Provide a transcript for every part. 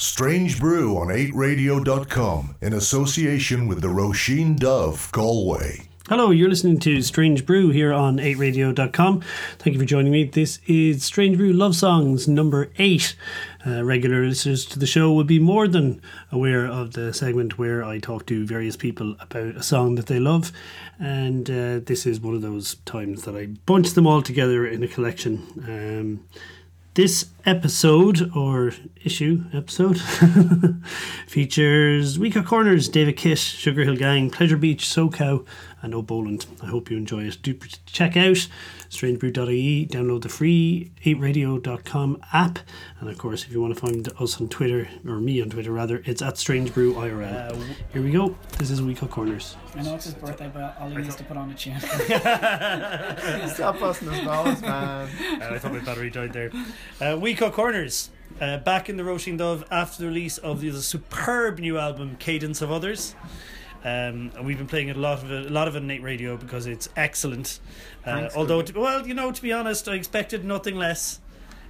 Strange Brew on 8radio.com in association with the Roisin Dubh Galway. Hello, you're listening to Strange Brew here on 8radio.com. Thank you for joining me. This is Strange Brew Love Songs number 8. Uh, regular listeners to the show will be more than aware of the segment where I talk to various people about a song that they love. And uh, this is one of those times that I bunch them all together in a collection. Um, this episode, or issue episode, features We Cut Corners, David Kitt, Sugar Hill Gang, Pleasure Beach, SoCow, and O'Boland. I hope you enjoy it. Do check out strangebrew.ie, download the free 8radio.com app, and of course, if you want to find us on Twitter, or me on Twitter rather, it's at strangebrewirl. Uh, Here we go. This is We Cut Corners. I know it's his birthday, but Ollie needs to put on a tune. Stop busting his balls, man. Uh, I thought my battery died there. Uh, We Cut Corners. Uh, back in the Roisin Dubh after the release of the, the superb new album Cadence of Others. Um, and we've been playing it a lot of it, a lot of it on 8 Radio because it's excellent. Uh, Thanks, although, to, well, you know, to be honest, I expected nothing less.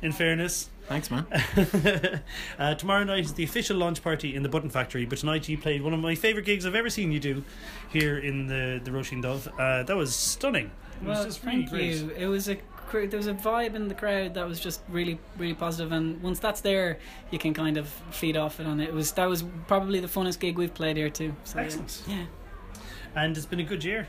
In fairness, Thanks, man. uh, tomorrow night is the official launch party in the Button Factory. But tonight you played one of my favourite gigs I've ever seen you do here in the the Roisin Dubh. Uh, that was stunning. It was well, just really thank great. you. It was a cr- there was a vibe in the crowd that was just really really positive, and once that's there, you can kind of feed off it. And it was that was probably the funnest gig we've played here too. So. Excellent. Yeah. and it's been a good year.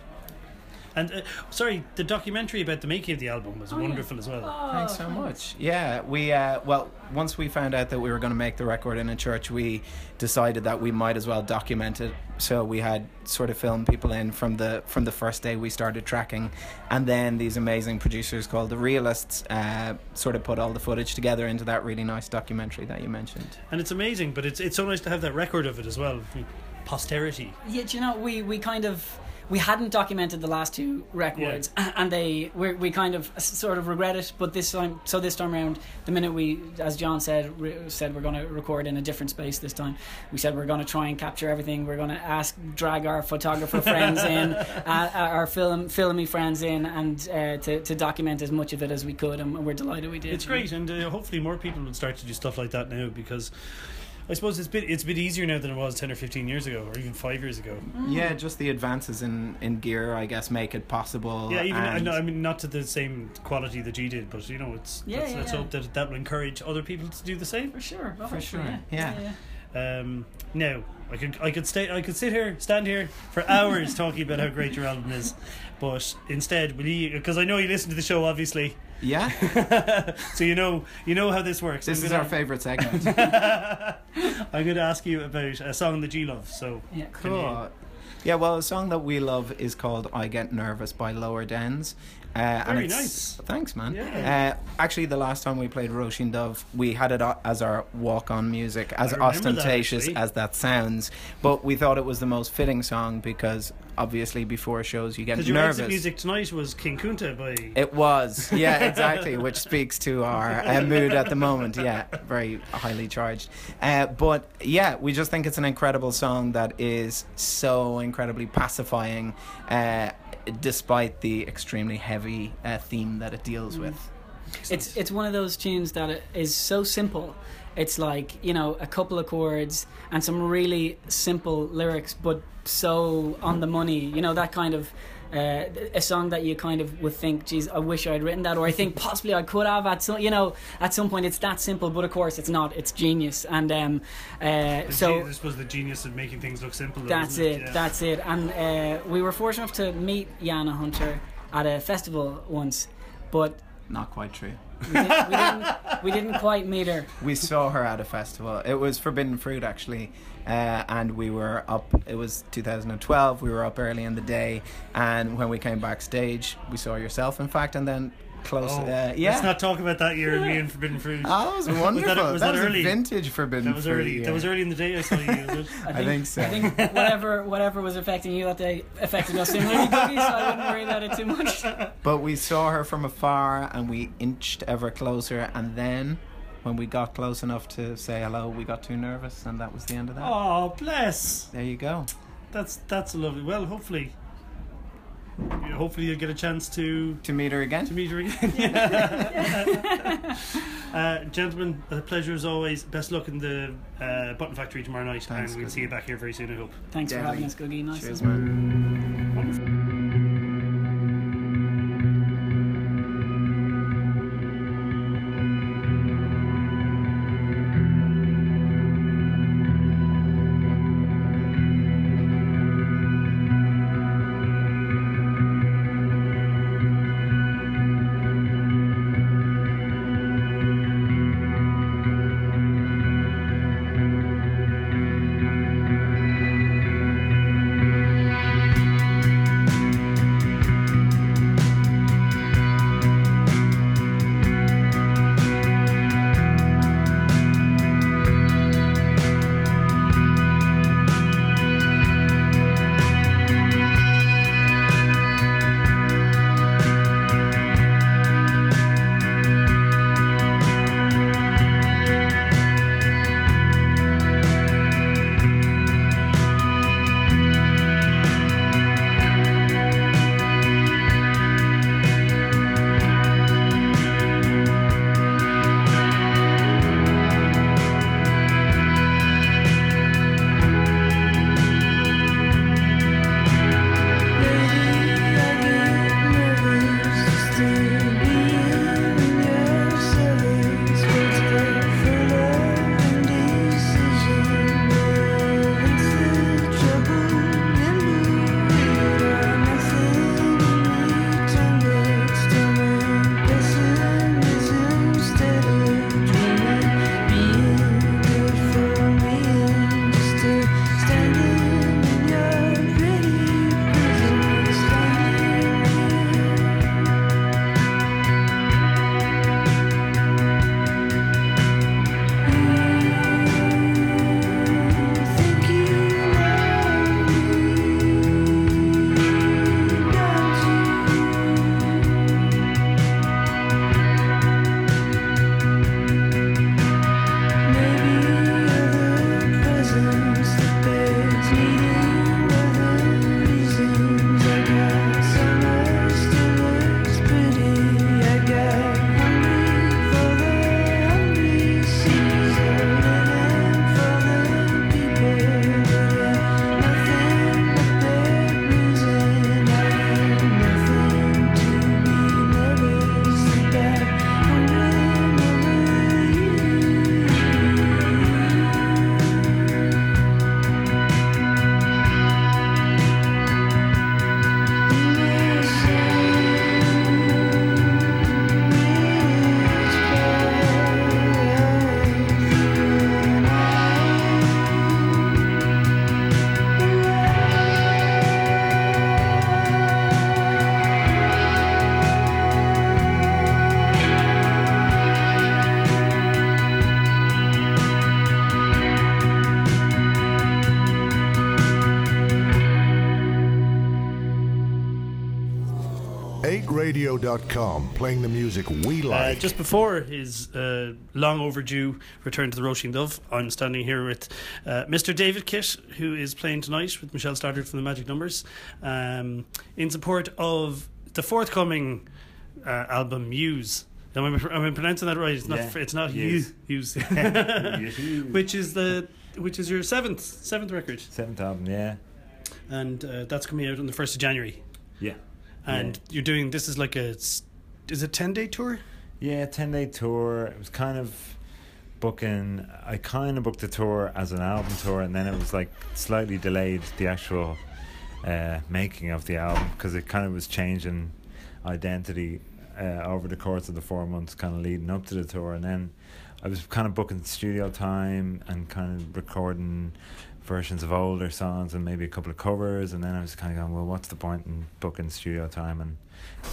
And uh, sorry, the documentary about the making of the album was Oh, yeah. wonderful as well. Thanks so much. Yeah, we uh, well, once we found out that we were going to make the record in a church, we decided that we might as well document it. So we had sort of filmed people in from the from the first day we started tracking, and then these amazing producers called the Realists uh, sort of put all the footage together into that really nice documentary that you mentioned. And it's amazing, but it's it's so nice to have that record of it as well. Posterity. Yeah, do you know we we kind of we hadn't documented the last two records, and they we we kind of sort of regret it. But this time, so this time around, the minute we, as John said, re- said we're going to record in a different space this time. We said we're going to try and capture everything. We're going to ask, drag our photographer friends in, uh, our film filmy friends in, and uh, to to document as much of it as we could. And we're delighted we did. It's great, and uh, hopefully more people will start to do stuff like that now because I suppose it's a bit it's a bit easier now than it was ten or fifteen years ago, or even five years ago. Yeah, just the advances in, in gear, I guess, make it possible. Yeah, even I, and- know, I mean not to the same quality that you did, but you know it's Yeah, let's, yeah, let's yeah. hope that that will encourage other people to do the same. for sure. Oh, For sure, Yeah. yeah. Um, now I could I could stay I could sit here stand here for hours talking about how great your album is, but instead will you because I know you listen to the show obviously, yeah, so you know you know how this works. this I'm is gonna- our favorite segment. I'm going to ask you about a song that you love. So Yeah. can you- Cool. Yeah, well, a song that we love is called "I Get Nervous" by Lower Dens. Uh, and Very it's- nice. Thanks, man. Yeah. Uh, actually, the last time we played Roisin Dubh, we had it as our walk-on music, as remember that, ostentatious as that sounds. But we thought it was the most fitting song because obviously before shows you get Because your exit music tonight was King Kunta by. It was, yeah, exactly, which speaks to our uh, mood at the moment. Yeah, very highly charged. Uh, but yeah, we just think it's an incredible song that is so incredibly pacifying, uh, despite the extremely heavy uh, theme that it deals with. It's it's one of those tunes that it is so simple. It's like you know a couple of chords and some really simple lyrics, but so on the money. You know that kind of uh, a song that you kind of would think, "Geez, I wish I'd written that," or I think possibly I could have at some. You know, at some point it's that simple, but of course it's not. It's genius, and um, uh, so. ge- this was the genius of making things look simple. though, That's isn't it. Yeah. That's it. And uh, we were fortunate enough to meet Jana Hunter at a festival once, but Not quite true. we didn't, we didn't, we didn't quite meet her. We saw her at a festival. It was Forbidden Fruit, actually, uh, and we were up. It was 2012. We were up early in the day, and when we came backstage, we saw yourself, in fact, and then close. Oh, uh, yeah. Let's not talk about that year in me and Forbidden Fruit. Oh, that was wonderful. was that that was early? a vintage Forbidden that was Fruit. early. yeah. That was early in the day. I saw you. Was it? I think so. I think whatever whatever was affecting you that day affected us similarly, Dougie, so I wouldn't worry about it too much. But we saw her from afar, and we inched ever closer, and then. When we got close enough to say hello, we got too nervous, and that was the end of that. Oh, bless. There you go. That's that's lovely. Well, hopefully, hopefully you'll get a chance to To meet her again. to meet her again. Uh, gentlemen, a pleasure as always. Best luck in the uh, Button Factory tomorrow night, Thanks, and we'll good. see you back here very soon. I hope. Thanks for having us, Googie. Nice. Cheers, one. man. Radio.com, playing the music we Uh, just before his uh, long overdue return to the Roisin Dubh, I'm standing here with uh, Mr. David Kitt, who is playing tonight with Michele Stodart from the Magic Numbers, um, in support of the forthcoming uh, album Muse. Am I, am I pronouncing that right? It's not. Yeah. It's not Muse. Yous. Yous. Which is the which is your seventh seventh record, Seventh album, yeah. and uh, that's coming out on the first of January. Yeah. And Yeah. you're doing this is like a is it ten day tour? Yeah, 10 day tour. It was kind of booking, I kind of booked the tour as an album tour, and then it was like slightly delayed the actual uh, making of the album because it kind of was changing identity uh, over the course of the four months, kind of leading up to the tour. And then I was kind of booking studio time and kind of recording versions of older songs and maybe a couple of covers. And then I was kind of going, well, what's the point in booking studio time and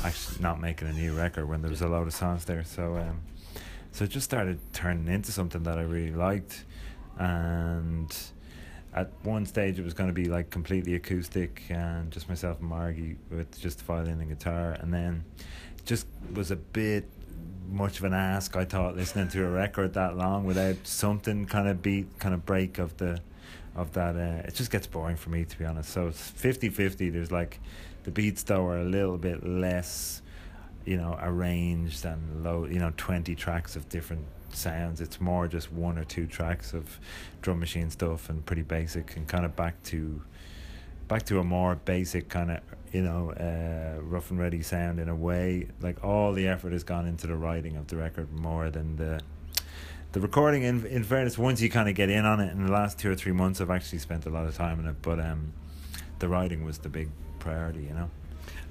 actually not making a new record when there was a lot of songs there? So, um, so it just started turning into something that I really liked. And at one stage, it was going to be like completely acoustic and just myself and Margie with just violin and guitar. And then just was a bit much of an ask, I thought, listening to a record that long without something kind of beat, kind of break of the of that uh, it just gets boring for me to be honest. So it's 50-50 there's like the beats though are a little bit less you know arranged and low you know 20 tracks of different sounds. It's more just one or two tracks of drum machine stuff and pretty basic and kind of back to back to a more basic kind of you know uh, rough and ready sound in a way. Like all the effort has gone into the writing of the record more than the the recording in in fairness once you kind of get in on it in the last two or three months I've actually spent a lot of time in it but um the writing was the big priority you know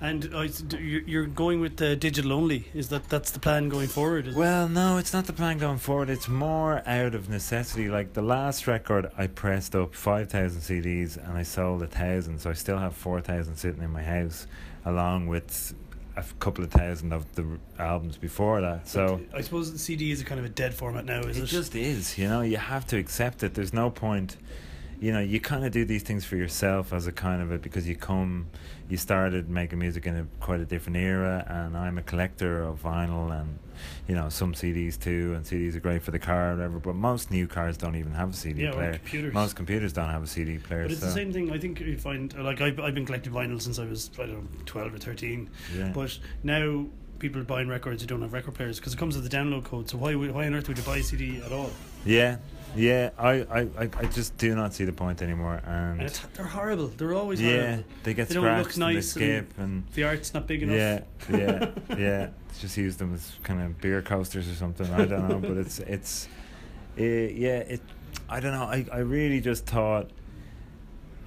And uh, you're you're going with the digital only. Is that that's the plan going forward? It? Well, no, it's not the plan going forward. It's more out of necessity. Like the last record, I pressed up 5,000 CDs and I sold a thousand. So I still have 4,000 sitting in my house, along with a couple of thousand of the albums before that. So I suppose the CD is a kind of a dead format now. Is it? it just is, you know, you have to accept it. There's no point, you know, you kind of do these things for yourself as a kind of a, because you come, you started making music in a quite a different era, and I'm a collector of vinyl and, you know, some CDs too, and CDs are great for the car or whatever, but most new cars don't even have a CD Yeah, player. computers. Most computers don't have a CD player. But it's so, the same thing. I think you find like I've, I've been collecting vinyl since I was I don't know twelve or thirteen. Yeah. But now people are buying records who don't have record players because it comes with the download code. So why why on earth would you buy a CD at all? Yeah, yeah, I, I, I, I just do not see the point anymore, and, And it's, they're horrible. They're always yeah, horrible. they get They don't scratched look and nice they skip and The art's not big enough. Yeah, yeah, yeah. Just use them as kind of beer coasters or something. I don't know, but it's it's, uh, yeah. It. I don't know. I I really just thought,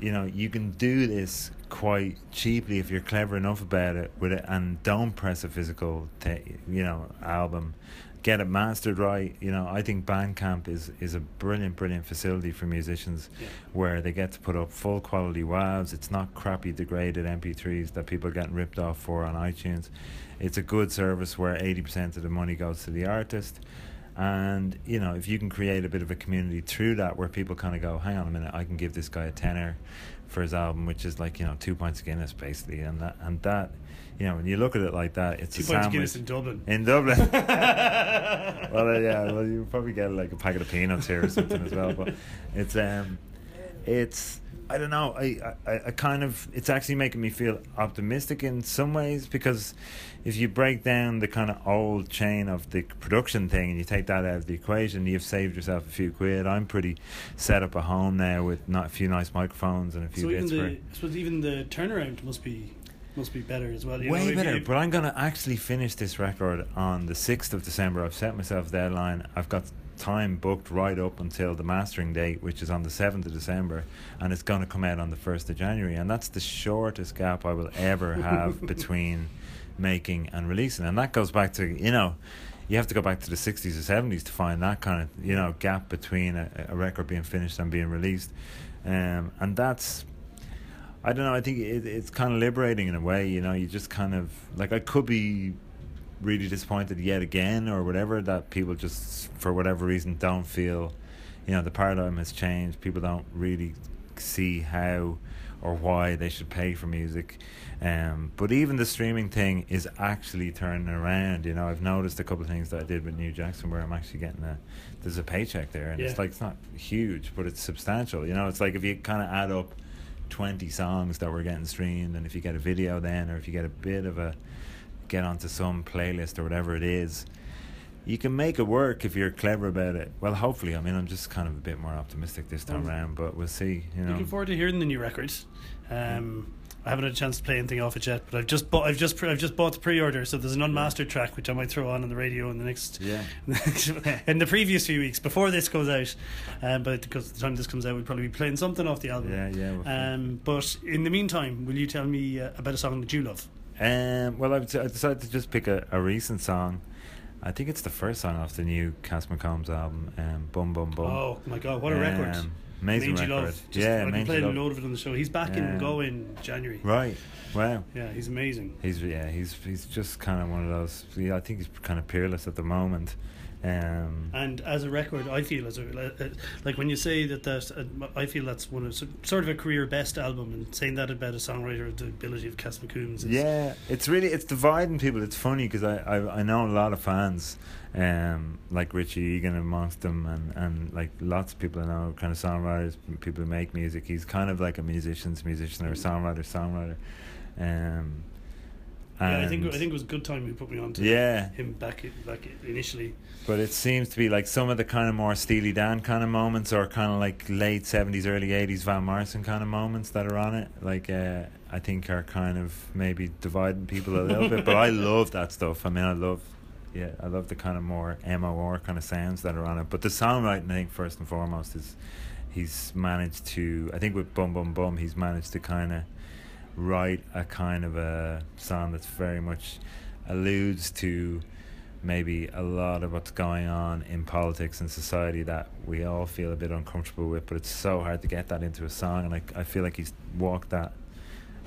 you know, you can do this quite cheaply if you're clever enough about it with it, and don't press a physical, ta- you know, album. Get it mastered right. You know, I think Bandcamp is is a brilliant, brilliant facility for musicians Yeah. where they get to put up full quality WAVs. It's not crappy degraded MP3s that people are getting ripped off for on iTunes. It's a good service where 80% of the money goes to the artist. And, you know, if you can create a bit of a community through that where people kind of go, hang on a minute, I can give this guy a tenner for his album, which is like, you know, two pints of Guinness basically. And that, and that you know, when you look at it like that, it's Two a sandwich. Guinness in Dublin. In Dublin. well, uh, yeah, well, you probably get like a packet of peanuts here or something as well. But it's um, it's I don't know. I, I I kind of it's actually making me feel optimistic in some ways because if you break down the kind of old chain of the production thing and you take that out of the equation, you've saved yourself a few quid. I'm pretty set up at home now with not a few nice microphones and a few So even bits the for. I suppose even the turnaround must be must be better as well. You Way know, better, you- but I'm going to actually finish this record on the 6th of December. I've set myself a deadline. I've got time booked right up until the mastering date, which is on the 7th of December, and it's going to come out on the 1st of January. And that's the shortest gap I will ever have between making and releasing. And that goes back to, you know, you have to go back to the 60s or 70s to find that kind of, you know, gap between a, a record being finished and being released. Um, and that's I don't know. I think it, it's kind of liberating in a way. You know, you just kind of like I could be really disappointed yet again or whatever that people just for whatever reason don't feel. You know, the paradigm has changed. People don't really see how or why they should pay for music. Um, but even the streaming thing is actually turning around. You know, I've noticed a couple of things that I did with New Jackson where I'm actually getting a there's a paycheck there, and Yeah. it's like it's not huge, but it's substantial. You know, it's like if you kind of add up 20 songs that were getting streamed and if you get a video then or if you get a bit of a get onto some playlist or whatever it is you can make it work if you're clever about it. Well hopefully i mean i'm just kind of a bit more optimistic this time Um, around but we'll see you know. Looking forward to hearing the new records. Um, I haven't had a chance to play anything off it yet, but I've just bought. I've just pre- I've just bought the pre-order, so there's an unmastered track which I might throw on on the radio in the next yeah in the previous few weeks before this goes out. Um, but because the time this comes out, we'll probably be playing something off the album. yeah yeah we'll Um, but in the meantime, will you tell me uh, about a song that you love? Um, well, I've, I decided to just pick a, a recent song. I think it's the first song off the new Cass McCombs album, um, Bum Bum Bum. Oh my god, what a record! Um, amazing Mangy record. Love. Just, yeah, I've been playing Love. a load of it on the show. He's back in Um, Go in January. Right. Wow. Yeah, he's amazing. He's yeah. He's he's just kind of one of those. Yeah, I think he's kind of peerless at the moment. Um, And as a record, I feel as a uh, like when you say that that uh, I feel that's one of sort of a career best album, and saying that about a songwriter, of the ability of Cass McCombs. Is, yeah, it's really it's dividing people. It's funny because I, I I know a lot of fans, um, like Richie Egan amongst them, and and like lots of people I know, kind of songwriters, people who make music. He's kind of like a musician's musician or a songwriter songwriter, um, Yeah, I think I think it was a good time you put me on to Yeah. him back back initially. But it seems to be like some of the kind of more Steely Dan kind of moments, or kind of like late seventies, early eighties Van Morrison kind of moments that are on it. Like uh, I think are kind of maybe dividing people a little bit. But I love that stuff. I mean, I love, yeah, I love the kind of more MOR kind of sounds that are on it. But the songwriting, I think, first and foremost, is he's managed to. I think with Bum Bum Bum, he's managed to kind of write a kind of a song that's very much alludes to maybe a lot of what's going on in politics and society that we all feel a bit uncomfortable with but it's so hard to get that into a song. And I, I feel like he's walked that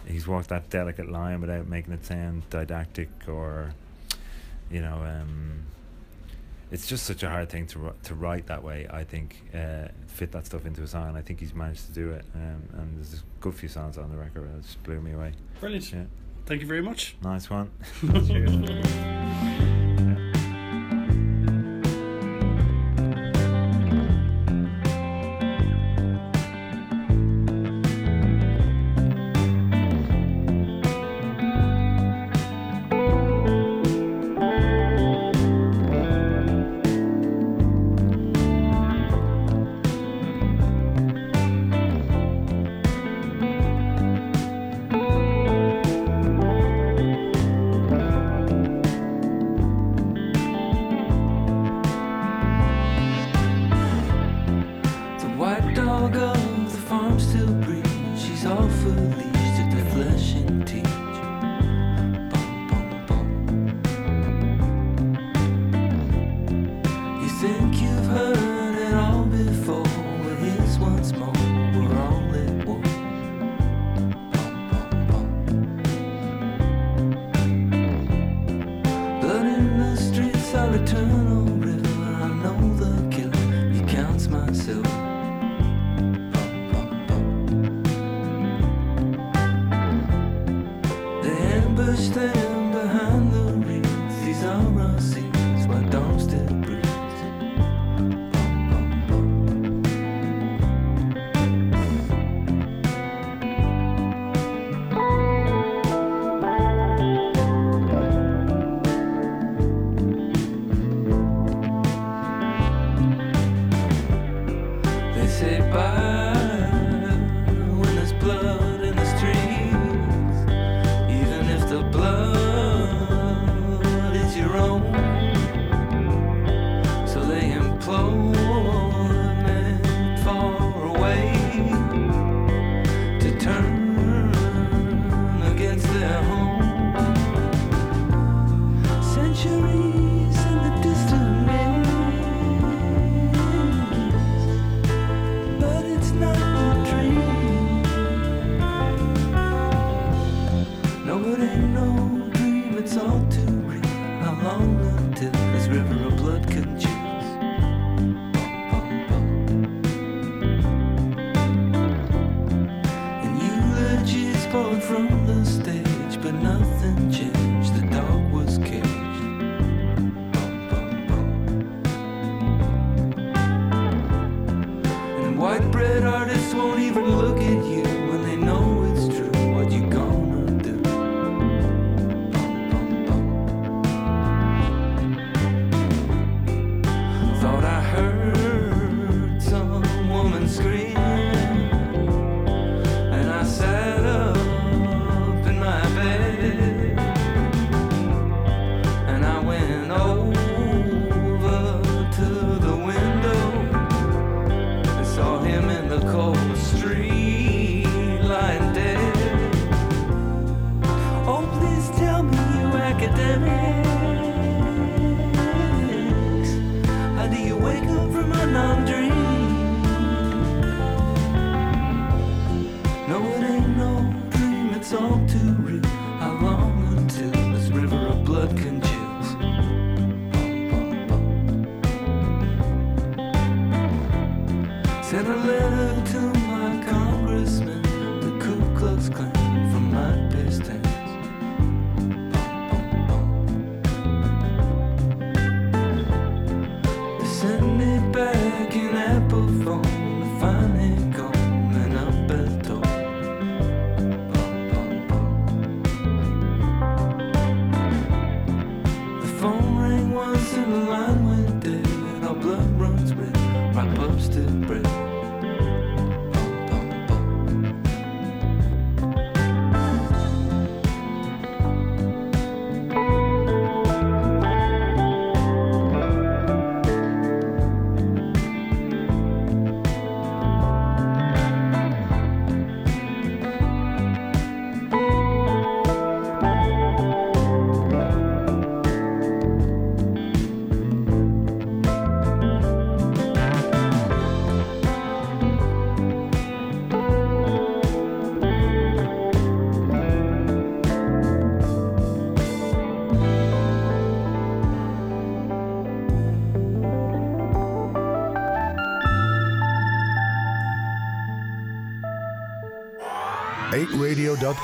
he's walked that delicate line without making it sound didactic or you know um it's just such a hard thing to to write that way. I think uh, fit that stuff into a song. I think he's managed to do it. Um, and there's a good few songs on the record that just blew me away. Brilliant. Yeah, Thank you very much. nice one.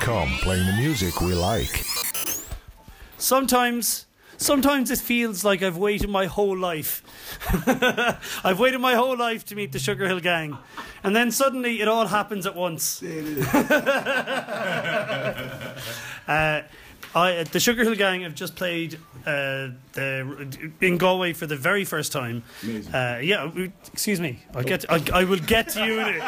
8radio.com, playing the music we like. Sometimes, sometimes it feels like I've waited my whole life. I've waited my whole life to meet the Sugar Hill Gang, and then suddenly it all happens at once. uh, I, the Sugar Hill Gang have just played uh, the, in Galway for the very first time. Amazing. Uh, yeah, we- excuse me. I'll get. I, I will get to you. In it.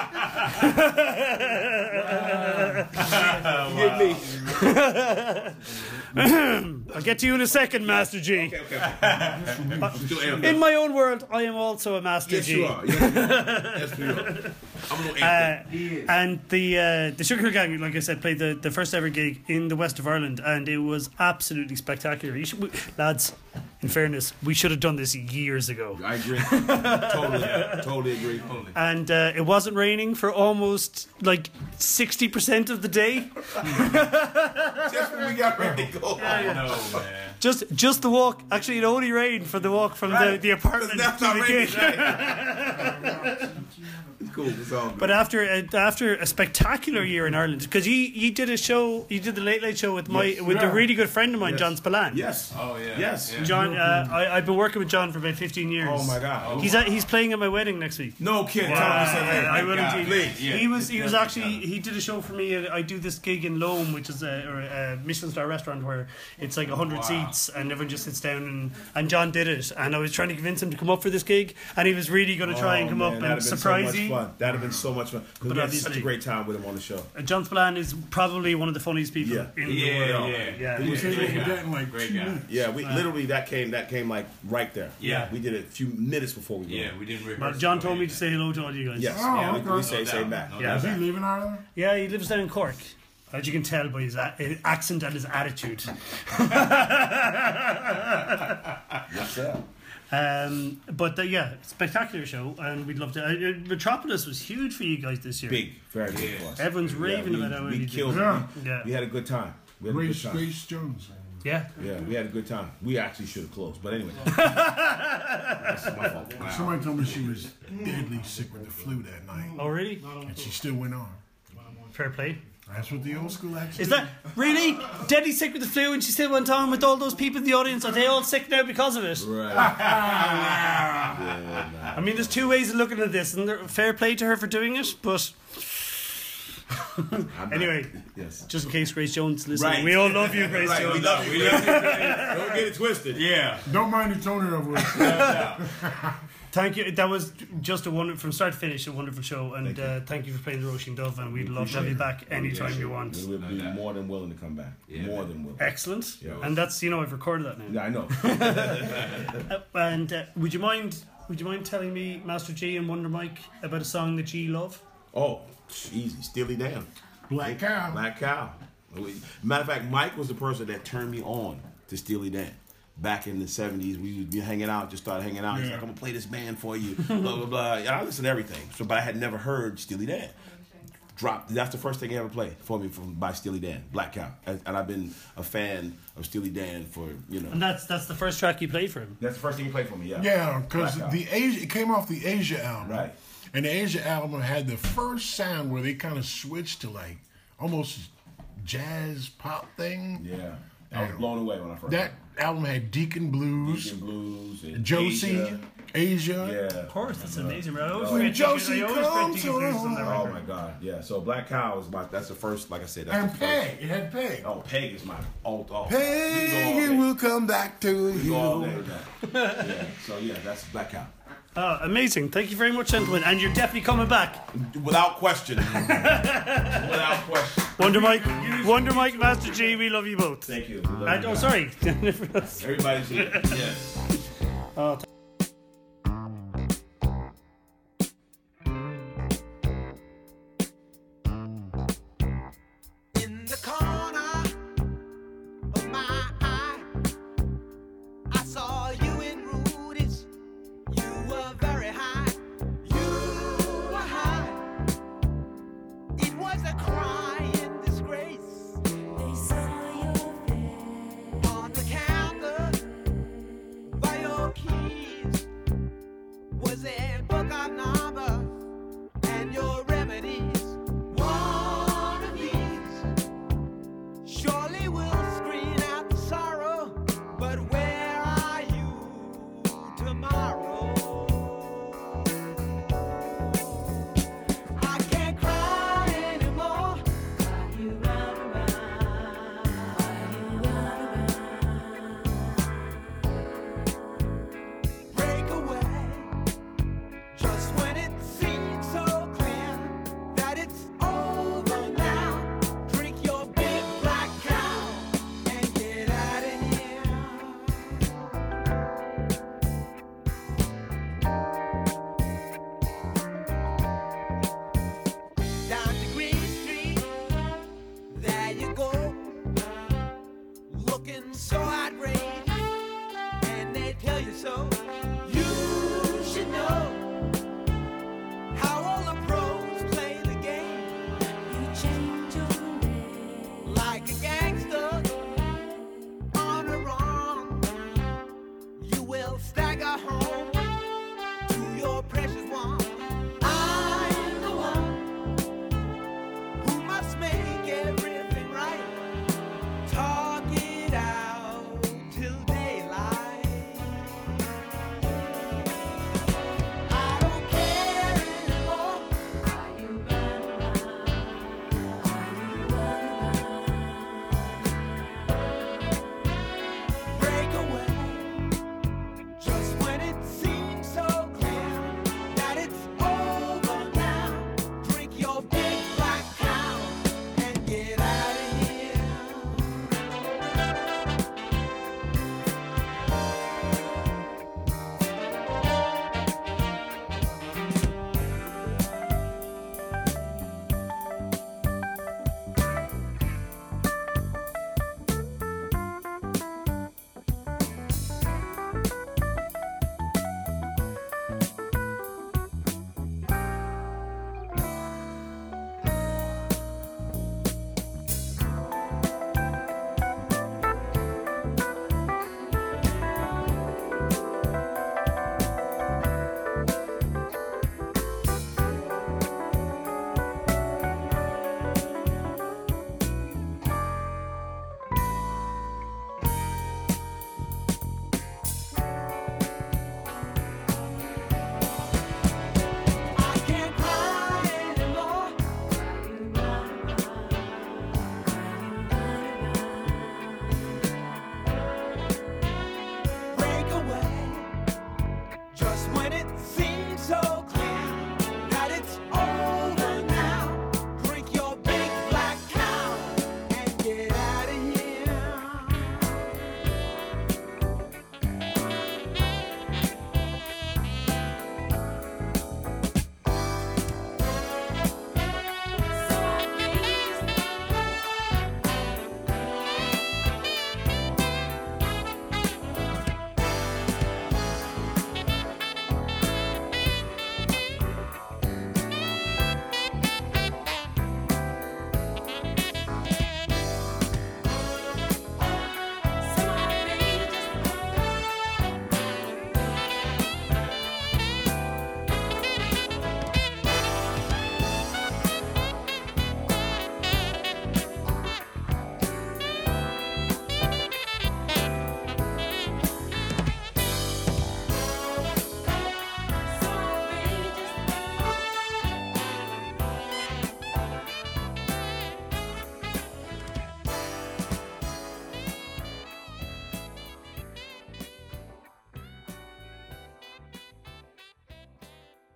Give me. I'll get to you in a second, Master G. Okay, okay. Still. In my own world, I am also a Master yes, G. you are. Yes, yes, you are. I'm a Uh, and the uh, the Sugar Gang, like I said, played the, the first ever gig in the west of Ireland, and it was absolutely spectacular. You should, we, lads, in fairness, we should have done this years ago. I agree. totally, totally agree. Totally. And uh, it wasn't raining for almost like sixty percent of the day. Just when we got ready to go. Yeah, know, man. Just just the walk. Actually, it only rained for the walk from the, Right. the apartment That's to not the raining. gig. It's cool. It's all. But after a, after a spectacular year in Ireland, because you, you did a show, you did the Late Late Show with my Yes. with a really good friend of mine, Yes. John Spillane. yes. Oh yeah. Yes. Yeah. John, uh, I, I've been working with John for about fifteen years. Oh my God. He's at, he's playing at my wedding next week. No kid. Tell me. Hey, I will God, indeed. Yeah. He was he was actually he did a show for me. I do this gig in Loam, which is a, or a Michelin star restaurant where it's like hundred seats and everyone just sits down and and John did it. And I was trying to convince him to come up for this gig, and he was really going to try and come Oh, up and that'd have been surprise so you. much fun. That'd have been so much fun. Because But we had such a great time with him on the show. Uh, John Spillane is probably one of the funniest people Yeah. in the world. yeah, yeah. He was- Great he was guy. like Great guy. Yeah, we literally that came that came like right there. Yeah. we did it a few minutes before we. Yeah, went. we didn't rehearse. Well, John told me to say hello to all you guys. Yes. Oh, yeah, we, okay. we No say say doubt. back. No Yeah. Does he live in Ireland? Yeah, he lives down in Cork. As you can tell by his a- his accent and his attitude. Yes, sir. Um, but uh, yeah, spectacular show, and we'd love to. Uh, uh, Metropolis was huge for you guys this year. Big, very big for us. Everyone's raving we, about how we you did. killed Yeah. it. We, Yeah. we had a good time. We had a good time. Grace Jones. Yeah, Yeah, we had a good time. We actually should have closed, but anyway. That's my fault. Somebody told me she was deadly sick with the flu that night, Oh, really? and she still went on. Fair play. That's what the old school actually. Is that really deadly sick with the flu, and she still went on with all those people in the audience? Are they all sick now because of it? Right. I mean, there's two ways of looking at this, and there- fair play to her for doing it. But I'm not- anyway, Yes. just in case Grace Jones listening, Right. we all love you, Grace Right, Jones. we love you. We love you. Don't get it twisted. Yeah. Don't mind the tone of it. Thank you. That was just a wonderful, from start to finish, a wonderful show. And thank you, uh, thank you for playing the Roisin Dubh. And we'd love to have you back anytime you want. We would be doubt. more than willing to come back. Yeah, more man. than willing. Excellent. Yeah. And that's you know I've recorded that now. Yeah, I know. Uh, and uh, would you mind? Would you mind telling me, Master G and Wonder Mike, about a song that you love? Oh, easy. Steely Dan. Black Cow. Black Cow. Matter of fact, Mike was the person that turned me on to Steely Dan. Back in the 70s, we would be hanging out, just started hanging out. He's like, I'm going to play this band for you, blah, blah, blah. And I listened to everything. So, But I had never heard Steely Dan. Dropped. That's the first thing he ever played for me from by Steely Dan, Black Cow. And, and I've been a fan of Steely Dan for, you know. And that's that's the first track you played for him. That's the first thing he played for me, yeah. Yeah, because the Aja it came off the Aja album, Right. And the Aja album had the first sound where they kind of switched to like almost jazz pop thing. Yeah. I was blown away when I first That album had Deacon Blues, Deacon Blues and Josie, Aja. Aja. Yeah. Of course, that's amazing. Bro. I always Oh, forget Josie always comes forget Blues on. Oh record. my god, yeah. So Black Cow is my that's the first, like I said, that's And the Peg. first. It had Peg. Oh, Peg is my alt alt. Peg, it will come back to We go all day you. yeah. So yeah, that's Black Cow. Oh, amazing. Thank you very much, gentlemen. And you're definitely coming back. Without question. Without question. Wonder Mike, Wonder Mike, Master G, we love you both. Thank you. We love And, you oh, guys. sorry. Everybody's here. Yes. In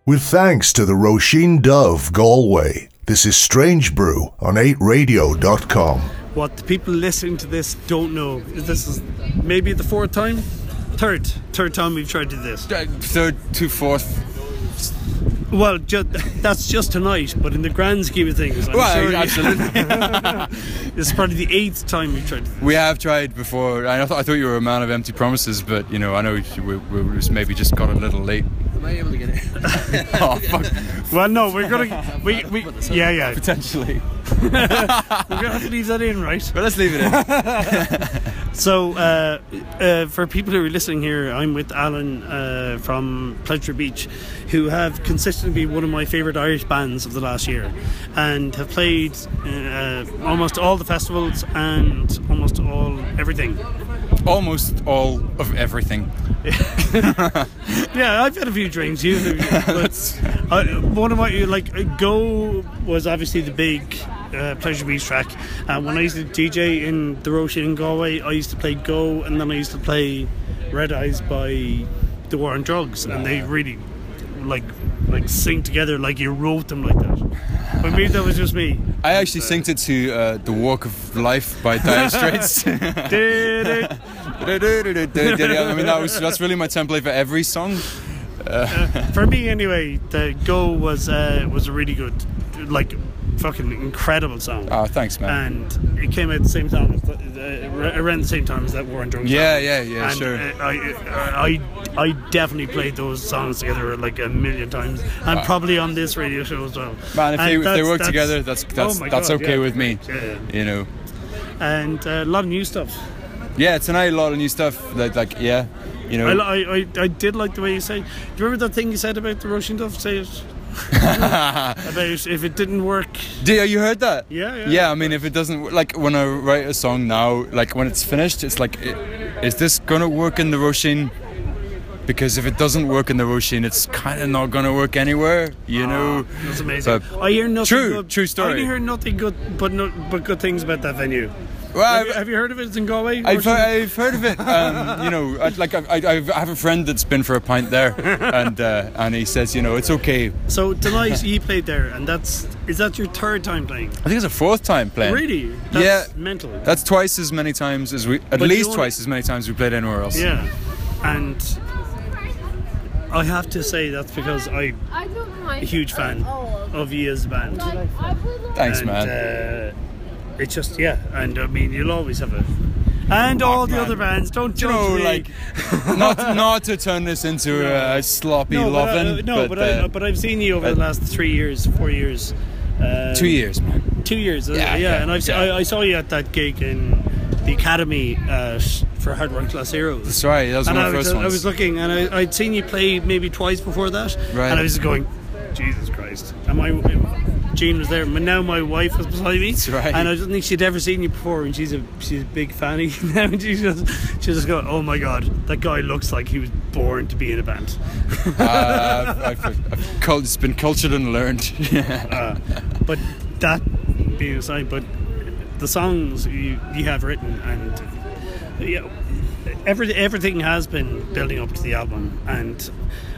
With thanks to the Roisin Dubh Galway, this is Strange Brew on 8radio.com. What the people listening to this don't know is this is maybe the fourth time, third, third time we've tried to do this. Uh, third to fourth. Well, ju- that's just tonight, but in the grand scheme of things, I'm Well, sure absolutely. this is probably the eighth time we've tried. This. We have tried before. I, th- I thought you were a man of empty promises, but you know, I know we, we, we maybe just got a little late. Am I able to get it? oh fuck! Well, no, we're gonna, we, we, yeah, yeah, Potentially. we're gonna have to leave that in, right? But let's leave it in. So, uh, uh, for people who are listening here, I'm with Alan uh, from Pleasure Beach, who have consistently been one of my favourite Irish bands of the last year, and have played uh, almost all the festivals and almost all everything. Almost all of everything. Yeah, I've had a few drinks. You, but uh, one of my like uh, Go was obviously the big uh, Pleasure Beach track. Uh, when I used to DJ in the Roisin in Galway, I used to play Go, and then I used to play Red Eyes by the War on Drugs, and they really like like sing together like you wrote them like that. But maybe that was just me. I actually synced it to uh, "The Walk of Life" by Dire Straits. I mean, that was that's really my template for every song. For me, anyway, the Go was uh, was a really good, like, fucking incredible song. Oh, thanks, man. and it came at the same time as the, uh, around the same time as that War on Drugs. Yeah, album. yeah, yeah, And, sure. uh, I, I, I definitely played those songs together like a million times, and probably on this radio show as well. Man, if And they, if they work that's- together, that's that's oh that's God, okay yeah. with me. Yeah. You know. And uh, a lot of new stuff. Yeah, tonight a lot of new stuff. That like yeah, you know. I, I, I, did like the way you say. Do you remember that thing you said about the Roisin stuff? Say it. about if it didn't work. Do you heard that? Yeah, yeah. Yeah, I mean, if it doesn't like when I write a song now, like when it's finished, it's like, is this gonna work in the Roisin? Because if it doesn't work in the Roisin, it's kind of not gonna work anywhere, you know. That's amazing. But- I hear nothing True, good. true story. I hear nothing good, but no, but good things about that venue. Well, Have you, I've, you heard of it? It's in Galway. I've, I've heard of it. Um, you know, I, like I, I, I have a friend that's been for a pint there, and uh, and he says, you know, it's okay. So tonight you played there, and that's is that your third time playing? I think it's a fourth time playing. Really? That's Yeah. mental. That's twice as many times as we, at But least twice as many times we played anywhere else. yeah, and I have to say that's because I'm a huge fan of you as a band. Thanks, and, man. Uh, it's just yeah, and I mean you'll always have a. And all the man. other bands, don't you judge know, me. like not not to turn this into a, sloppy no, but, loving, uh, no, but, I, uh, but I've seen you over the uh, last three years, four years. Um, two years, man. Two years, uh, Yeah, yeah, yeah, and I've, yeah. I, I saw you at that gig in the Academy uh, for Hard Working Class Heroes. That's right. That was and one I of the was, first I was looking, and I, I'd seen you play maybe twice before that, Right. and I was just going, Jesus Christ! And my Jean was there, but now my wife was beside me, That's right. and I don't think she'd ever seen you before, and she's a she's a big fan of you now, and she just she just go, Oh my God, that guy looks like he was born to be in a band. uh, I've, I've, I've it's been cultured and learned. Uh, but that being aside, but the songs you, you have written and yeah, every, everything has been building up to the album. And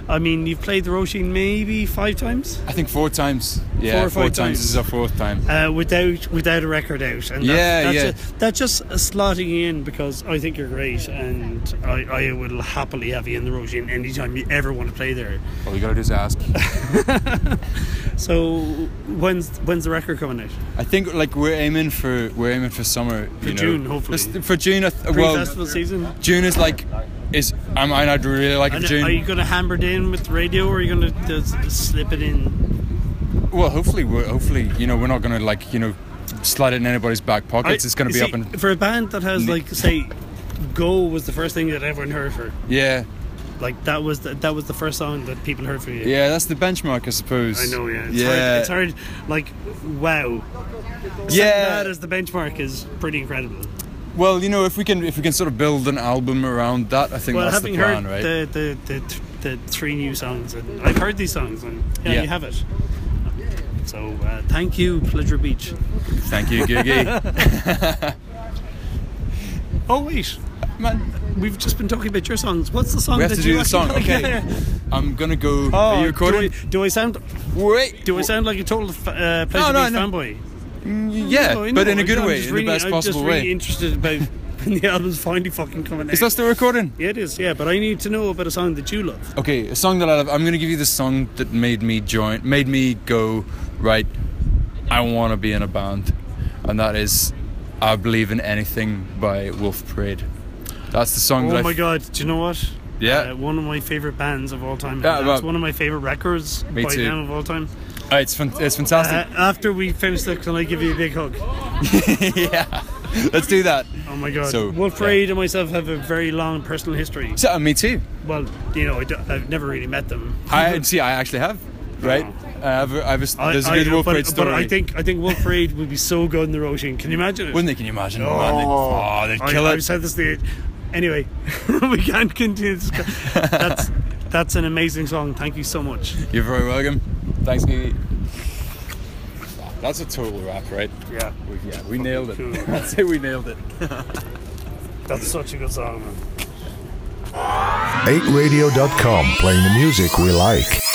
I mean, you've played the Roisin maybe five times I think four times. Yeah, Four or four five times. times. This is our fourth time. uh, without without a record out. And Yeah, that's, yeah. that's, that's just slotting in because I think you're great, and I, I will happily have you in the Roisin anytime you ever want to play there. All you gotta do is ask. So when's when's the record coming out? I think like we're aiming for we're aiming for summer. For you know. June, hopefully. Just for June, th- well, Pre-festival season. June is like is I might I'd really like it June. Are you going to hammer it in with radio, or are you going to slip it in? Well, hopefully, we're, hopefully, you know, we're not going to like, you know, slide it in anybody's back pockets. I- it's going to be you up and for a band that has like say, "Go" was the first thing that everyone heard for. yeah, Like that was the, that was the first song that people heard for you. yeah. That's the benchmark, I suppose. I know. Yeah. It's yeah, Hard, it's hard. Like, wow. Yeah. That as the benchmark is pretty incredible. Well, you know, if we can, if we can sort of build an album around that, I think well, that's the plan, heard right? the, the, the th- the three new songs, and I've heard these songs, and yeah, Yeah. you have it. So uh, thank you, Pleasure Beach. Thank you, Gigi. Oh wait, Man, we've just been talking about your songs. What's the song we have that to you do the song. Okay. I'm gonna go. Oh, are you recording? Do I, do I sound? Wait. Do I sound like a total uh, pleasure no, Beach no. fanboy? Yeah, No, but in a good I'm way, in really, the best I'm possible just really way. interested about when the album's finally fucking coming out. Is that still recording? Yeah, it is. Yeah, but I need to know about a song that you love. Okay, a song that I love. I'm gonna give you the song that made me join, made me go right. I want to be in a band, and that is "I Believe in Anything" by Wolf Parade. That's the song that Oh my f- god! Do you know what? Yeah. Uh, one of my favorite bands of all time. Yeah, that's well- one of my favorite records Me by too. them of all time. Uh, it's fan- it's fantastic. Uh, after we finish this, can I give you a big hug? yeah, let's do that. Oh my god! So, Wolf yeah. And myself have a very long personal history. So, uh, me too. Well, you know, I I've never really met them. I see. I actually have. Right. I have. A, I have a, I- there's a I- good Wolf but, Parade but. I think I think Wolf Parade would be so good in the Roisin. Can you imagine it? Wouldn't they? Can you imagine? Oh, they- oh, they'd I, kill it. I've said this to. Anyway, we can't continue. This. That's that's an amazing song. Thank you so much. You're very welcome. Thanks, Gigi. That's a total wrap, right? Yeah. We, yeah, we nailed it. cool. I'd say we nailed it. That's such a good song, man. 8radio.com, playing the music we like.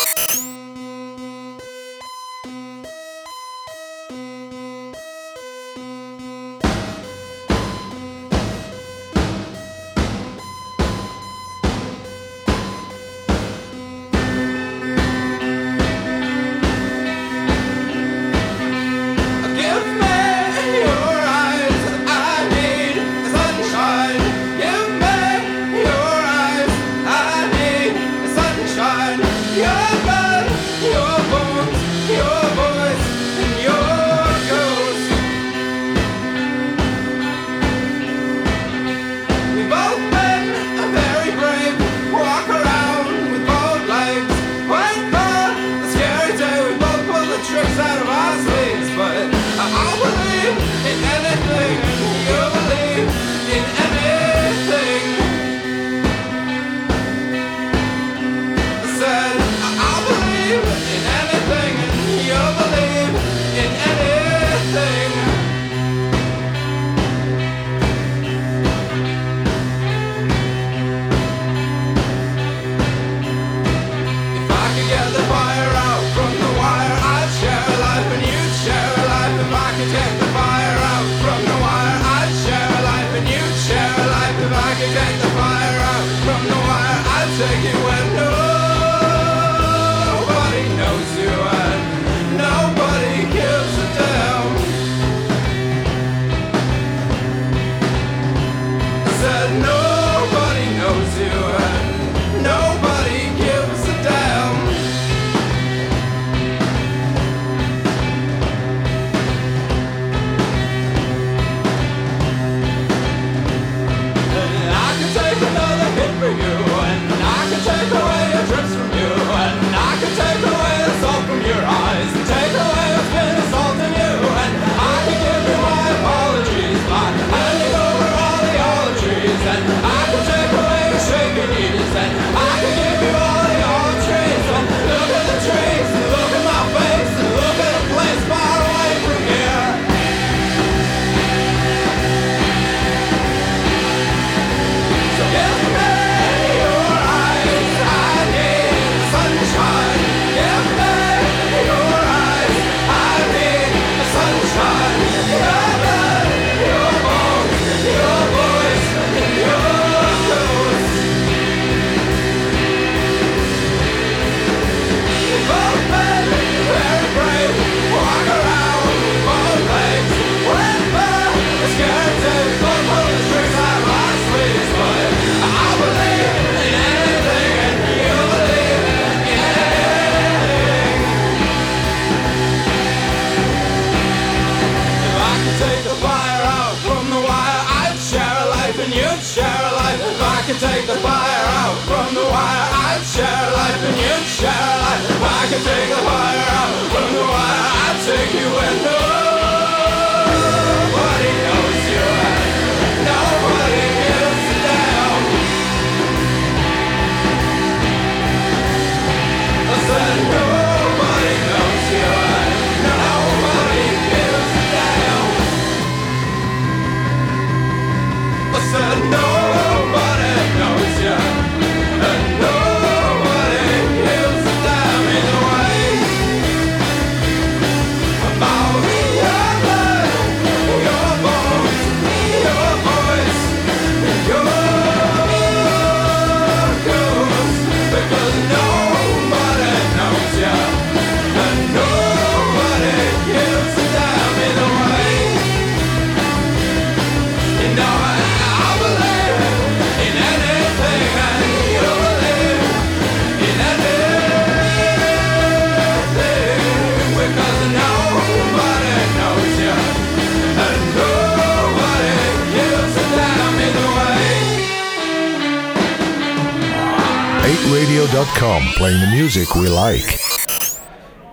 8radio.com, playing the music we like.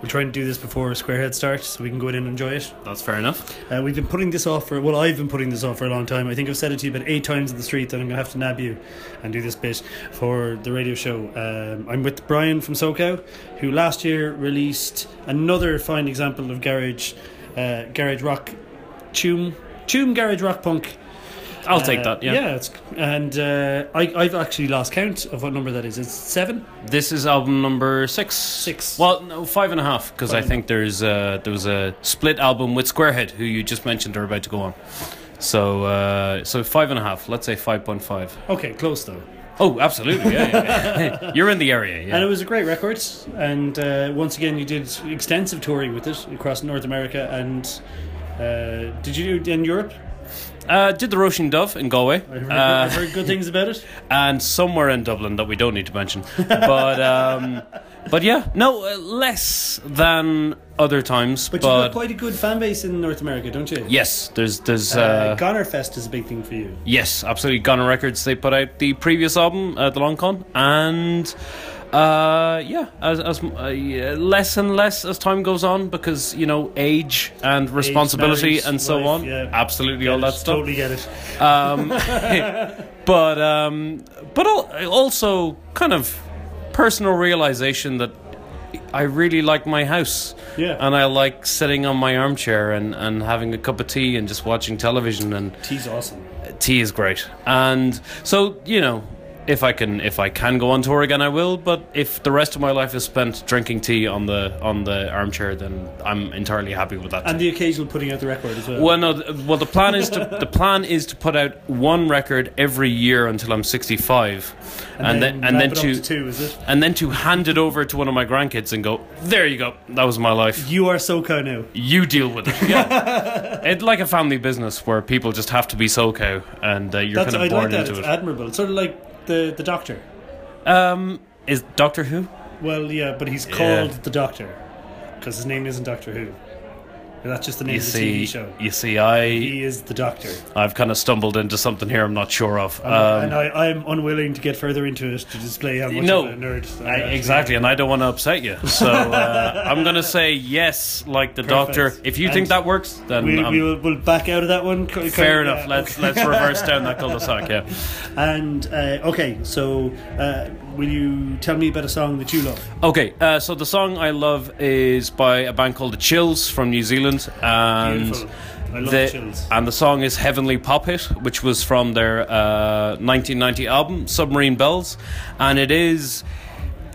We're trying to do this before Squarehead starts so we can go in and enjoy it. That's fair enough. Uh, we've been putting this off for, well, I've been putting this off for a long time. I think I've said it to you about eight times in the street that I'm going to have to nab you and do this bit for the radio show. Um, I'm with Brian from So Cow, who last year released another fine example of garage, uh, garage rock, tune, tune garage rock punk. I'll take Uh, that. Yeah. Yeah, it's, and uh, I, I've actually lost count of what number that is. It's seven. This is album number six. Six. Well, no, five and a half because I think there's uh, there was a split album with Squarehead, who you just mentioned are about to go on. So uh, so five and a half. Let's say five point five. Okay, close though. Oh, absolutely. Yeah, yeah, yeah. You're in the area. Yeah. And it was a great record. And uh, once again, you did extensive touring with it across North America. And uh, did you do it in Europe? Uh, did the Roisin Dubh in Galway. I've heard, Uh, heard good things about it. and somewhere in Dublin that we don't need to mention. But um, but yeah, no uh, less than other times. But, But, you've got quite a good fan base in North America, don't you? yes, there's there's Uh, uh, Goner Fest is a big thing for you. yes, absolutely. Goner Records they put out the previous album, uh, the Long Con, and. Uh yeah, as, as uh, yeah, less and less as time goes on because you know age and responsibility marriage, and so life, on, yeah. absolutely Get all it, that stuff. Totally get it. Um, but um, but also kind of personal realization that I really like my house. Yeah. And I like sitting on my armchair and, and having a cup of tea and just watching television and Tea's awesome. tea is great. And so, you know, if I can if I can go on tour again I will, but if the rest of my life is spent drinking tea on the on the armchair then I'm entirely happy with that. And the occasional putting out the record as well. Well, no. Well, the plan is to the plan is to put out one record every year until I'm 65, and, then, and wrap then it up to, to two, is it? and then to hand it over to one of my grandkids and go, there you go, that was my life. You are So Cow now. You deal with it. Yeah, it's like a family business where people just have to be So Cow, and uh, you're That's, kind of like born that. into It's it. admirable. It's sort of like the, the Doctor. Um, is Doctor Who? Well, yeah, but he's Yeah. called the Doctor because his name isn't Doctor Who. That's just the name You of the see, TV show. you see, I He is the Doctor. I've kind of stumbled into something here I'm not sure of. And, Um, and I, I'm unwilling to get further into it to display how much no, of a nerd I I- exactly, and I don't want to upset you. So uh, I'm going to say yes, like the Perfect. doctor. If you And think that works, then we, um, we will we'll back out of that one. fair yeah, enough. Let's let's reverse down that cul-de-sac. Yeah. And uh, okay, so uh, will you tell me about a song that you love? Okay, uh, so the song I love is by a band called The Chills from New Zealand, and Beautiful. I love the, and the song is Heavenly Pop Hit, which was from their uh, 1990 album Submarine Bells, and it is.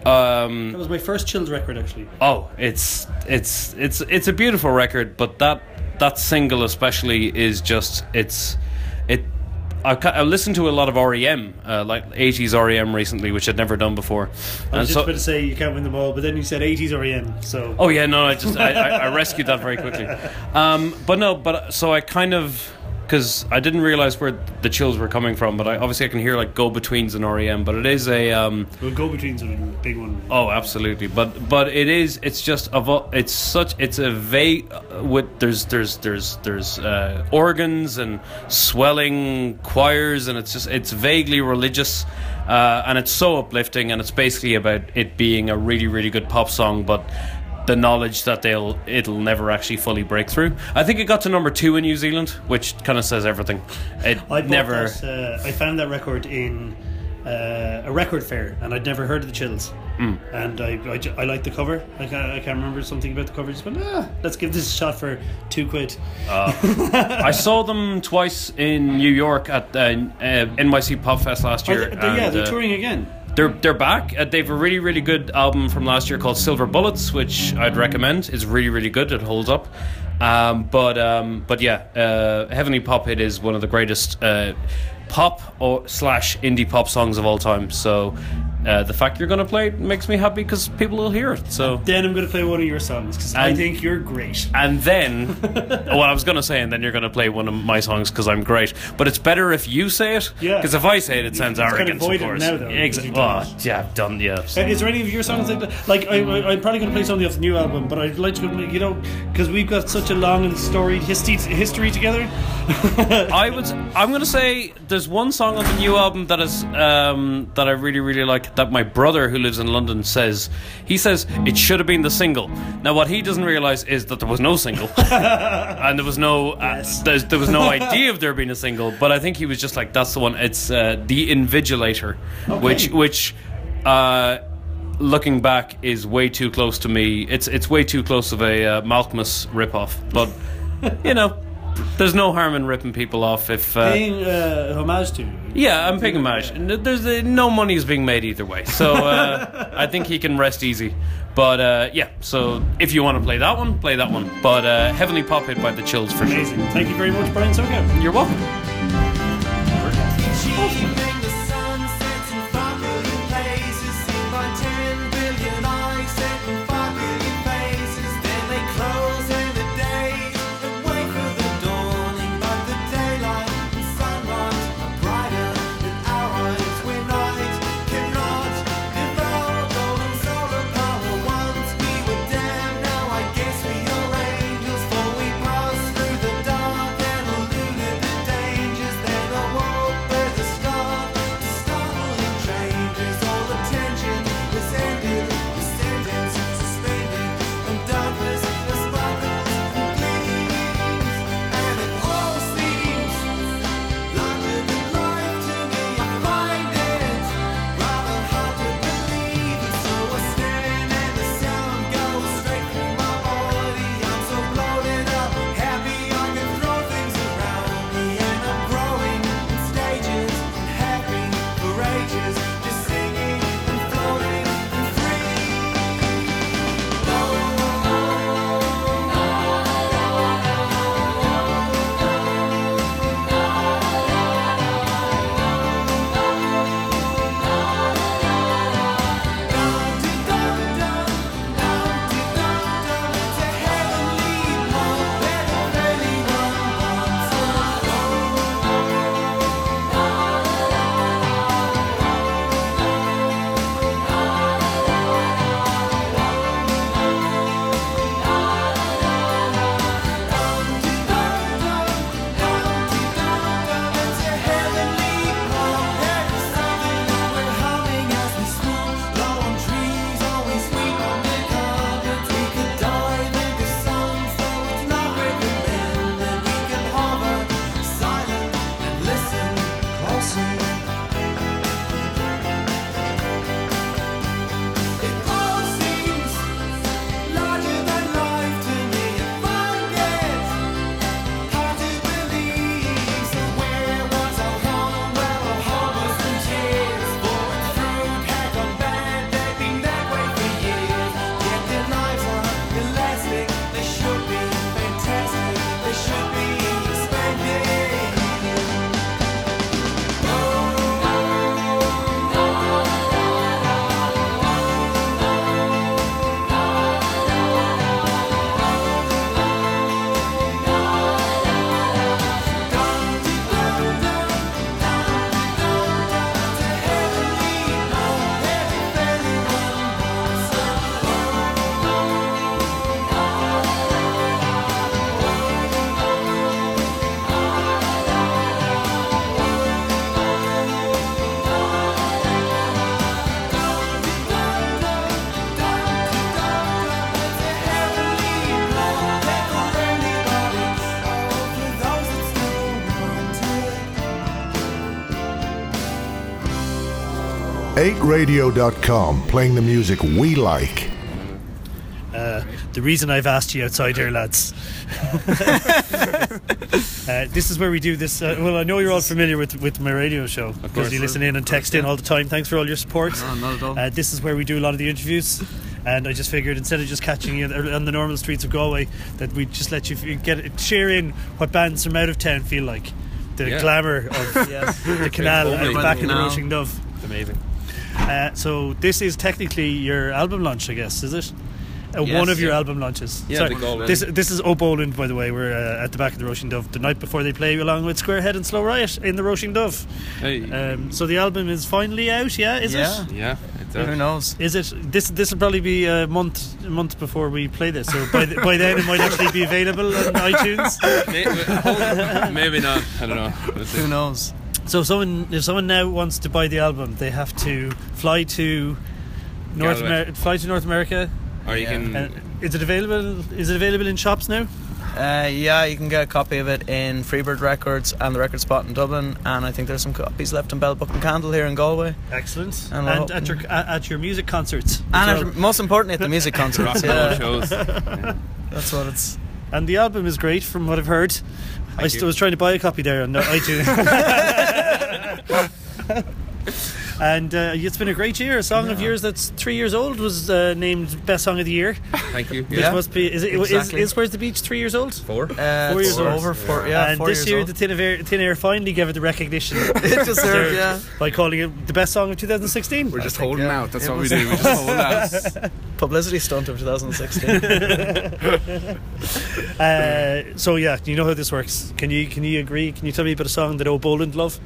Um, That was my first Chills record, actually. Oh, it's it's it's it's a beautiful record, but that that single especially is just it's it. I, ca- I listened to a lot of REM, uh, like 80s REM recently, which I'd never done before. I was And just so- about to say you can't win them all, but then you said 80s REM, so. Oh yeah, no, I just I, I, I rescued that very quickly. Um, but no, but so I kind of because I didn't realize where the chills were coming from, but I obviously I can hear like go betweens and REM, but it is a um, Well, Go Betweens are a big one. Oh, absolutely. But but it is. It's just a. It's such. It's a vague. With there's there's there's there's uh, organs and swelling choirs, and it's just it's vaguely religious, uh, and it's so uplifting, and it's basically about it being a really really good pop song, but. The knowledge that they'll it'll never actually fully break through. I think it got to number two in New Zealand, which kind of says everything. It I never. That, uh, I found that record in uh, a record fair, and I'd never heard of the Chills. Mm. And I, I, I like the cover. I can't, I can't remember something about the cover. Just went, ah, let's give this a shot for two quid. I saw them twice in New York at uh, uh, NYC Pop Fest last year. they- yeah, they're uh, touring again. They're they're back. Uh, they've a really really good album from last year called Silver Bullets, which I'd recommend. It's really really good. It holds up. Um, but um, but yeah, uh, Heavenly Pop Hit is one of the greatest uh, pop or slash indie pop songs of all time. So uh, the fact you're going to play it makes me happy because people will hear it. So Then I'm going to play one of your songs because I think you're great. and then, well, I was going to say, and then you're going to play one of my songs because I'm great. But it's better if you say it. Yeah. Because if I say it, it sounds It's kind of arrogant. Of, course. now, though, because Exa- you've oh, yeah, I've done. Yeah. Uh, Is there any of your songs like that? Like, I, I, I'm probably going to play something off the new album, but I'd like to, you know, because we've got such a long and storied history, history together. I would. I'm going to say there's one song on the new album that is um, that I really really like. That my brother who lives in London says. He says it should have been the single. Now what he doesn't realize is that there was no single, and there was no uh, there's, there was no idea of there being a single. But I think he was just like, that's the one. It's uh, the Invigilator, which which. Uh, looking back is way too close to me. It's it's way too close of a uh, Malkmus ripoff. But you know, there's no harm in ripping people off if. Uh, Paying uh, homage to. yeah, I'm paying homage. There's uh, no money is being made either way, so uh, I think he can rest easy. But uh, yeah, so if you want to play that one, play that one. But uh, Heavenly Pop Hit by the Chills for sure. Amazing. Thank you very much, Brian So Cow. You're welcome. Eight Radio.com, playing the music we like. Uh, the reason I've asked you outside here, lads. uh, this is where we do this. Uh, well, I know you're all familiar with with my radio show because you listen in and text in all the time. Thanks for all your support. No, not at all. Uh, this is where we do a lot of the interviews. And I just figured instead of just catching you on the normal streets of Galway, that we'd just let you f- get share in what bands from out of town feel like. The Yeah. glamour of the canal Homely. and back in the Canal. Roisin Dubh. Amazing. Uh, so this is technically your album launch, I guess, is it? Uh, Yes, one of your yeah. album launches. Yeah, Sorry, the Galway. this this is O'Boland, by the way. We're uh, at the back of the Roisin Dubh the night before they play along with Squarehead and Slow Riot in the Roisin Dubh. Hey. Um, so the album is finally out, yeah? Is Yeah. it? Yeah, it's Who knows? Is it? This this will probably be a month a month before we play this. So by the, by then it might actually be available on iTunes. Maybe not. I don't know. Who knows? So someone, if someone now wants to buy the album, they have to fly to North Galway. America. Fly to North America. Or you can. And is it available? Is it available in shops now? Uh, yeah, you can get a copy of it in Freebird Records and the Record Spot in Dublin, and I think there's some copies left in Bell Book and Candle here in Galway. Excellent. And And, at your at, at your music concerts. And well. at, most importantly, at the music concerts. Rock and roll yeah. That's what it's. And the album is great, from what I've heard. I still was trying to buy a copy there on iTunes. and uh, it's been a great year. A song of yours that's three years old was uh, named best song of the year. Thank you. Which Yeah. must be is it Exactly. is, is Where's the Beach three years old? Four. Uh, Four years it's old. over four, yeah, and four this years year old. the Thin Air, Thin Air finally gave it the recognition it deserved, yeah. by calling it the best song of 2016. We're just holding yeah. out. That's It what we do. We just hold out. Publicity stunt of 2016. Uh, so yeah, you know how this works. Can you can you agree? Can you tell me about a song that O'Boland love?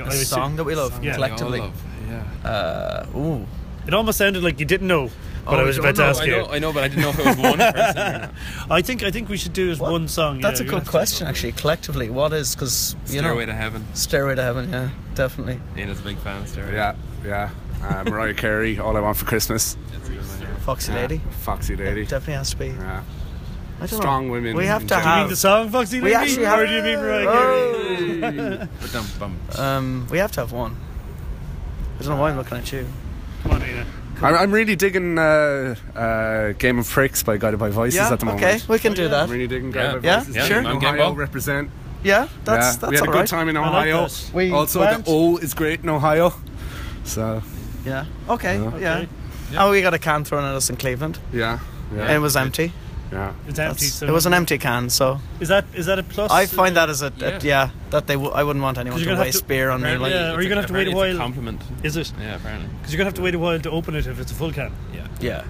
A song that we love Yeah. collectively. Yeah. Uh, ooh. It almost sounded like you didn't know what Oh, I was you about to ask I you. know, I know, but I didn't know if it was one person. Or not. I think I think we should do it as one song. That's yeah, a good question, actually. Collectively, what is because you know Stairway to Heaven. Stairway to Heaven, yeah, definitely. Ian's a big fan of Stairway. Yeah. Yeah. Uh, Mariah Carey, All I Want for Christmas. Foxy Yeah. Lady, Foxy Lady. definitely has to be. Yeah. I don't Strong know. women. We have in to Do you mean the song Foxy We Lady? actually have- or do you mean Mariah Carey? Ba-dum, bum. Um, we have to have one. I don't know why I'm looking at you. Come on, Ian. I'm, I'm really digging uh, uh, Game of Pricks by Guided by Voices Yeah, at the moment. okay, we can do that. I'm really digging Yeah. Guided by Yeah, Voices. yeah, sure. I'm game Ohio represent. Yeah, that's yeah. that's we had all a good right. time in I like Ohio. We also, went. the O is great in Ohio. So, Yeah. Okay. Yeah. Yeah. Okay. Oh, we got a can thrown at us in Cleveland. yeah. And Yeah. it was empty. Yeah. It's empty. That's- So it was an empty can, so Is that is that a plus? I find that as a a- yeah, Yeah. that they w- I wouldn't want anyone you're to gonna have waste to- beer on me. Apparently Like, Yeah, or it's you're gonna have to wait a apparently it's while. compliment. Is it? Yeah, apparently. Because you're gonna have to wait a while to open it if it's a full can. Yeah. yeah.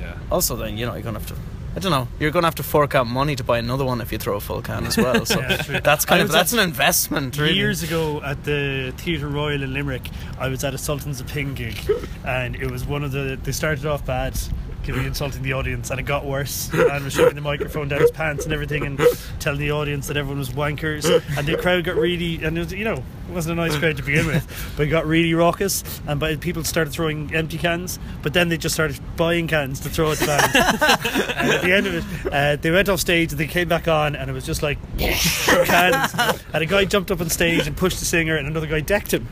Yeah. Also, then you know you're gonna have to. I don't know. You're gonna have to fork out money to buy another one if you throw a full can as well. So Yeah, true. that's kind I of was that's an investment. Really. Years ago at the Theatre Royal in Limerick, I was at a Sultans of Ping gig, and it was one of the. They started off bad, giving insulting the audience, and it got worse. And was shoving the microphone down his pants and everything, and telling the audience that everyone was wankers. And the crowd got really, and it was, you know, it wasn't a nice crowd to begin with, but it got really raucous. And by, people started throwing empty cans, but then they just started buying cans to throw at the band. and at the end of it, uh, they went off stage and they came back on, and it was just like cans. And a guy jumped up on stage and pushed the singer, and another guy decked him.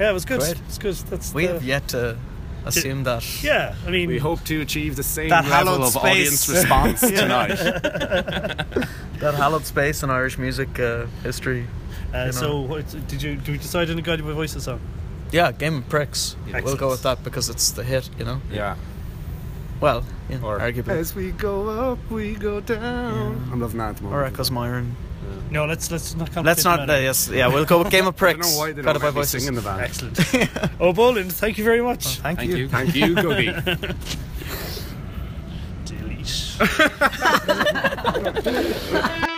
Yeah, it was good. Great. It's good. That's we the- have yet to assume that. Yeah, I mean, We hope to achieve the same level of space. audience response tonight. that hallowed space in Irish music uh, history. uh, you know. so what, did you? Did we decide on a Guided by Voices song? Yeah, Game of Pricks. We'll go with that because it's the hit. You know. yeah. Well, yeah, Or arguably. as we go up, we go down. I'm loving that at the moment. Or Echoes Myron. No, let's let's not. come. Let's not. Uh, yes, yeah, we'll go with Game of Pricks. I don't know why they don't have sing in the band. Excellent. oh, Boland, thank you very much. Well, thank, thank, you. you. Thank you, Googie. Delete.